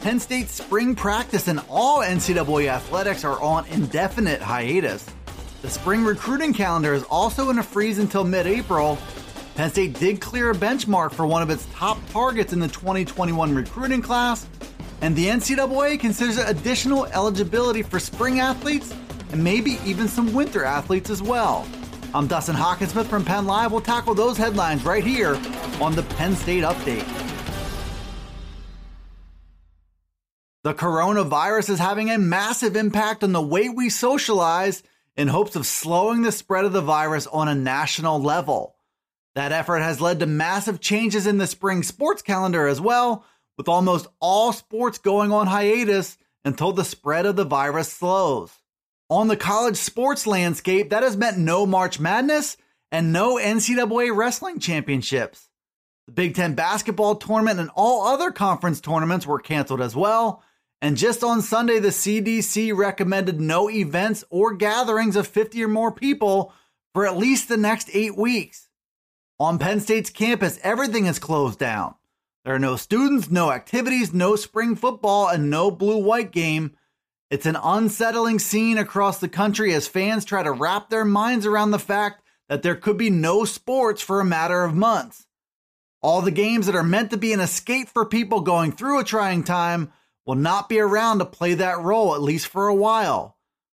Penn State's spring practice and all NCAA athletics are on indefinite hiatus. The spring recruiting calendar is also in a freeze until mid April. Penn State did clear a benchmark for one of its top targets in the 2021 recruiting class, and the NCAA considers additional eligibility for spring athletes and maybe even some winter athletes as well. I'm Dustin Hockensmith from Penn Live. We'll tackle those headlines right here on the Penn State Update. The coronavirus is having a massive impact on the way we socialize in hopes of slowing the spread of the virus on a national level. That effort has led to massive changes in the spring sports calendar as well, with almost all sports going on hiatus until the spread of the virus slows. On the college sports landscape, that has meant no March Madness and no NCAA wrestling championships. The Big Ten basketball tournament and all other conference tournaments were canceled as well. And just on Sunday, the CDC recommended no events or gatherings of 50 or more people for at least the next eight weeks. On Penn State's campus, everything is closed down. There are no students, no activities, no spring football, and no blue white game it's an unsettling scene across the country as fans try to wrap their minds around the fact that there could be no sports for a matter of months. All the games that are meant to be an escape for people going through a trying time will not be around to play that role, at least for a while.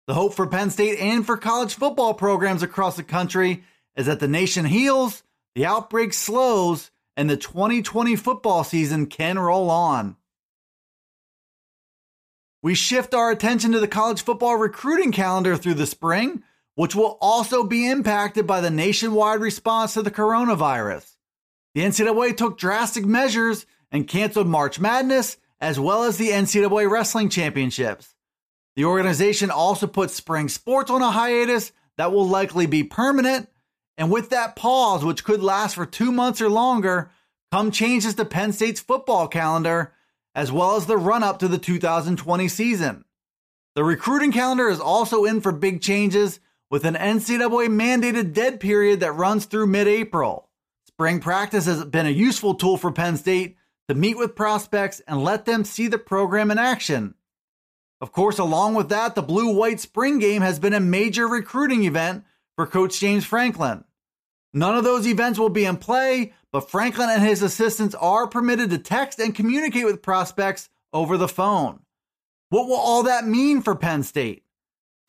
The hope for Penn State and for college football programs across the country is that the nation heals, the outbreak slows, and the 2020 football season can roll on. We shift our attention to the college football recruiting calendar through the spring, which will also be impacted by the nationwide response to the coronavirus. The NCAA took drastic measures and canceled March Madness as well as the NCAA Wrestling Championships. The organization also put spring sports on a hiatus that will likely be permanent. And with that pause, which could last for two months or longer, come changes to Penn State's football calendar as well as the run up to the 2020 season. The recruiting calendar is also in for big changes with an NCAA mandated dead period that runs through mid April. Spring practice has been a useful tool for Penn State to meet with prospects and let them see the program in action. Of course, along with that, the blue white spring game has been a major recruiting event for Coach James Franklin. None of those events will be in play, but Franklin and his assistants are permitted to text and communicate with prospects over the phone. What will all that mean for Penn State?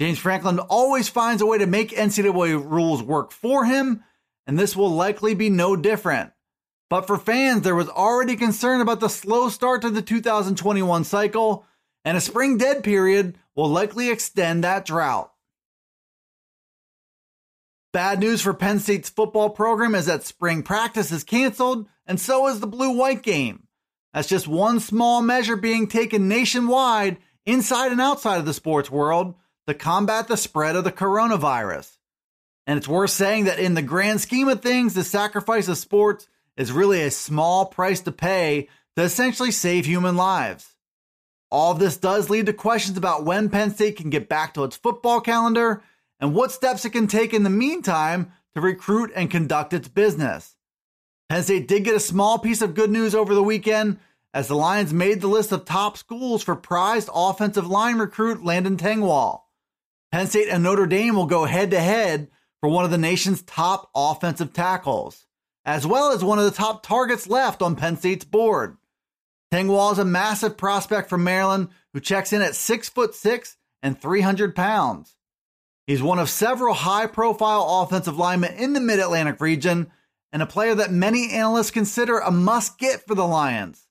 James Franklin always finds a way to make NCAA rules work for him, and this will likely be no different. But for fans, there was already concern about the slow start to the 2021 cycle, and a spring dead period will likely extend that drought. Bad news for Penn State's football program is that spring practice is canceled, and so is the blue white game. That's just one small measure being taken nationwide, inside and outside of the sports world, to combat the spread of the coronavirus. And it's worth saying that in the grand scheme of things, the sacrifice of sports is really a small price to pay to essentially save human lives. All of this does lead to questions about when Penn State can get back to its football calendar and what steps it can take in the meantime to recruit and conduct its business. Penn State did get a small piece of good news over the weekend as the Lions made the list of top schools for prized offensive line recruit Landon Tengwall. Penn State and Notre Dame will go head to head for one of the nation's top offensive tackles, as well as one of the top targets left on Penn State's board. Tengwall is a massive prospect from Maryland who checks in at six foot six and 300 pounds. He's one of several high profile offensive linemen in the Mid Atlantic region and a player that many analysts consider a must get for the Lions.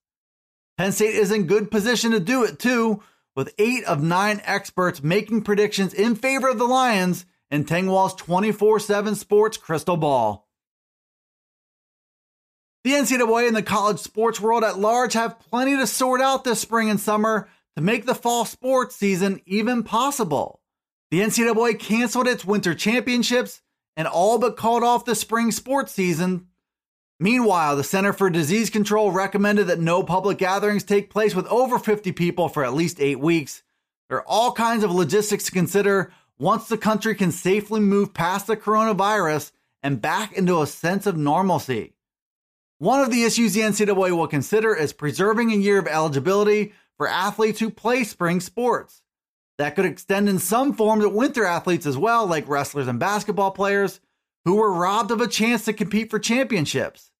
Penn State is in good position to do it too, with eight of nine experts making predictions in favor of the Lions in Tengwall's 24 7 sports crystal ball. The NCAA and the college sports world at large have plenty to sort out this spring and summer to make the fall sports season even possible. The NCAA canceled its winter championships and all but called off the spring sports season. Meanwhile, the Center for Disease Control recommended that no public gatherings take place with over 50 people for at least eight weeks. There are all kinds of logistics to consider once the country can safely move past the coronavirus and back into a sense of normalcy. One of the issues the NCAA will consider is preserving a year of eligibility for athletes who play spring sports. That could extend in some form to winter athletes as well, like wrestlers and basketball players who were robbed of a chance to compete for championships.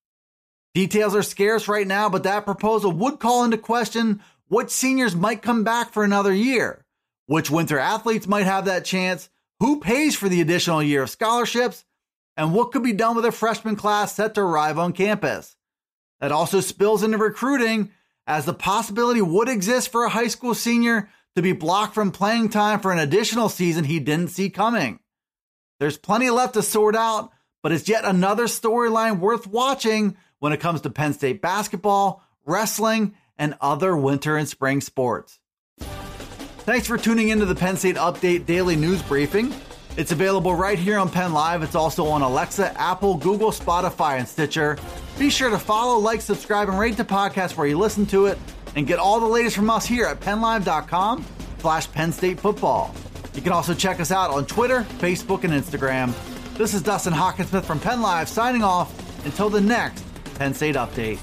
Details are scarce right now, but that proposal would call into question which seniors might come back for another year, which winter athletes might have that chance, who pays for the additional year of scholarships, and what could be done with a freshman class set to arrive on campus. That also spills into recruiting, as the possibility would exist for a high school senior to be blocked from playing time for an additional season he didn't see coming. There's plenty left to sort out, but it's yet another storyline worth watching when it comes to Penn State basketball, wrestling, and other winter and spring sports. Thanks for tuning into the Penn State Update Daily News Briefing. It's available right here on Penn Live. It's also on Alexa, Apple, Google, Spotify, and Stitcher. Be sure to follow, like, subscribe, and rate the podcast where you listen to it, and get all the latest from us here at PennLive.com slash Penn State Football. You can also check us out on Twitter, Facebook, and Instagram. This is Dustin Hockensmith from Penn Live signing off until the next Penn State Update.